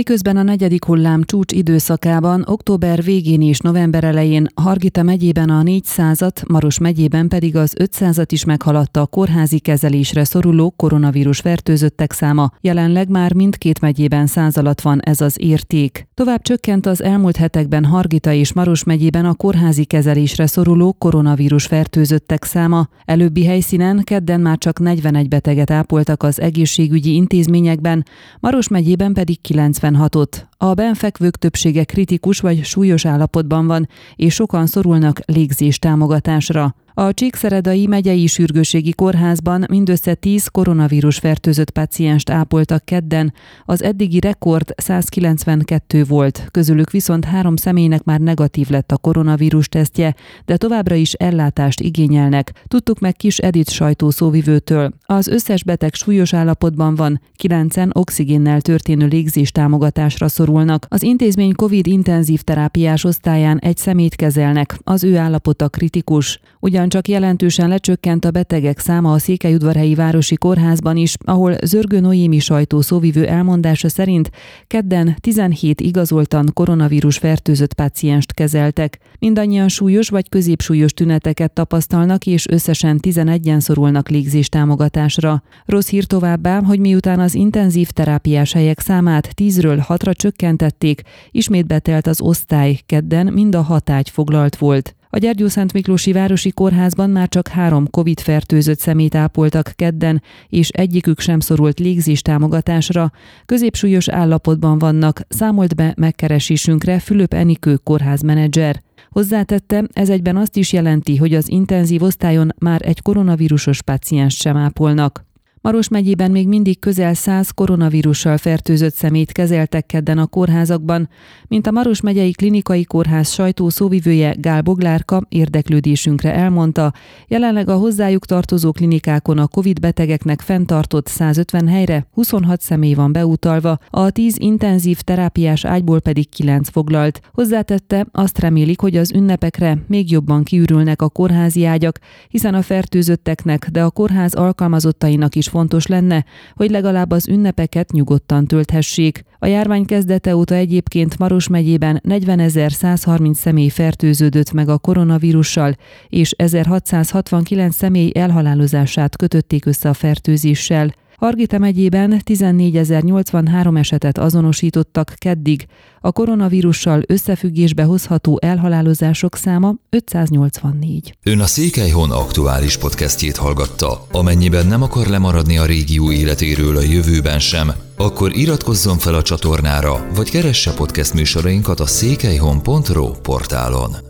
Miközben a negyedik hullám csúcs időszakában, október végén és november elején Hargita megyében a 400-at, Maros megyében pedig az 500-at is meghaladta a kórházi kezelésre szoruló koronavírus fertőzöttek száma, jelenleg már mindkét megyében száz alatt van ez az érték. Tovább csökkent az elmúlt hetekben Hargita és Maros megyében a kórházi kezelésre szoruló koronavírus fertőzöttek száma. Előbbi helyszínen kedden már csak 41 beteget ápoltak az egészségügyi intézményekben, Maros megyében pedig 90 56-ot. A benfekvők többsége kritikus vagy súlyos állapotban van, és sokan szorulnak légzés támogatásra. A Csíkszeredai megyei sürgőségi kórházban mindössze 10 koronavírus fertőzött pácienst ápoltak kedden, az eddigi rekord 192 volt, közülük viszont három személynek már negatív lett a koronavírus tesztje, de továbbra is ellátást igényelnek. Tudtuk meg kis Edith sajtószóvivőtől. Az összes beteg súlyos állapotban van, kilencen oxigénnel történő légzés támogatásra szorulnak. Az intézmény COVID intenzív terápiás osztályán egy szemét kezelnek, az ő állapota kritikus. Ugyan csak jelentősen lecsökkent a betegek száma a Székelyudvarhelyi Városi Kórházban is, ahol Zörgő Noémi sajtó szóvivő elmondása szerint kedden 17 igazoltan koronavírus fertőzött pácienst kezeltek. Mindannyian súlyos vagy középsúlyos tüneteket tapasztalnak, és összesen 11-en szorulnak légzés támogatásra. Rossz hír továbbá, hogy miután az intenzív terápiás helyek számát 10-ről 6-ra csökkentették, ismét betelt az osztály, kedden mind a hatágy foglalt volt. A Gyergyószent Miklósi Városi Kórházban már csak három COVID-fertőzött szemét ápoltak kedden, és egyikük sem szorult légzés támogatásra. Középsúlyos állapotban vannak, számolt be megkeresésünkre Fülöp Enikő kórházmenedzser. Hozzátette, ez egyben azt is jelenti, hogy az intenzív osztályon már egy koronavírusos páciens sem ápolnak. Maros megyében még mindig közel 100 koronavírussal fertőzött szemét kezeltek kedden a kórházakban, mint a Maros megyei klinikai kórház sajtó szóvivője Gál Boglárka érdeklődésünkre elmondta, jelenleg a hozzájuk tartozó klinikákon a COVID betegeknek fenntartott 150 helyre 26 személy van beutalva, a 10 intenzív terápiás ágyból pedig 9 foglalt. Hozzátette, azt remélik, hogy az ünnepekre még jobban kiürülnek a kórházi ágyak, hiszen a fertőzötteknek, de a kórház alkalmazottainak is fontos lenne, hogy legalább az ünnepeket nyugodtan tölthessék. A járvány kezdete óta egyébként Maros megyében 40.130 személy fertőződött meg a koronavírussal, és 1669 személy elhalálozását kötötték össze a fertőzéssel. Hargita megyében 14.083 esetet azonosítottak keddig, a koronavírussal összefüggésbe hozható elhalálozások száma 584. Ön a Székelyhon aktuális podcastjét hallgatta. Amennyiben nem akar lemaradni a régió életéről a jövőben sem, akkor iratkozzon fel a csatornára, vagy keresse podcast műsorainkat a székelyhon.pro portálon.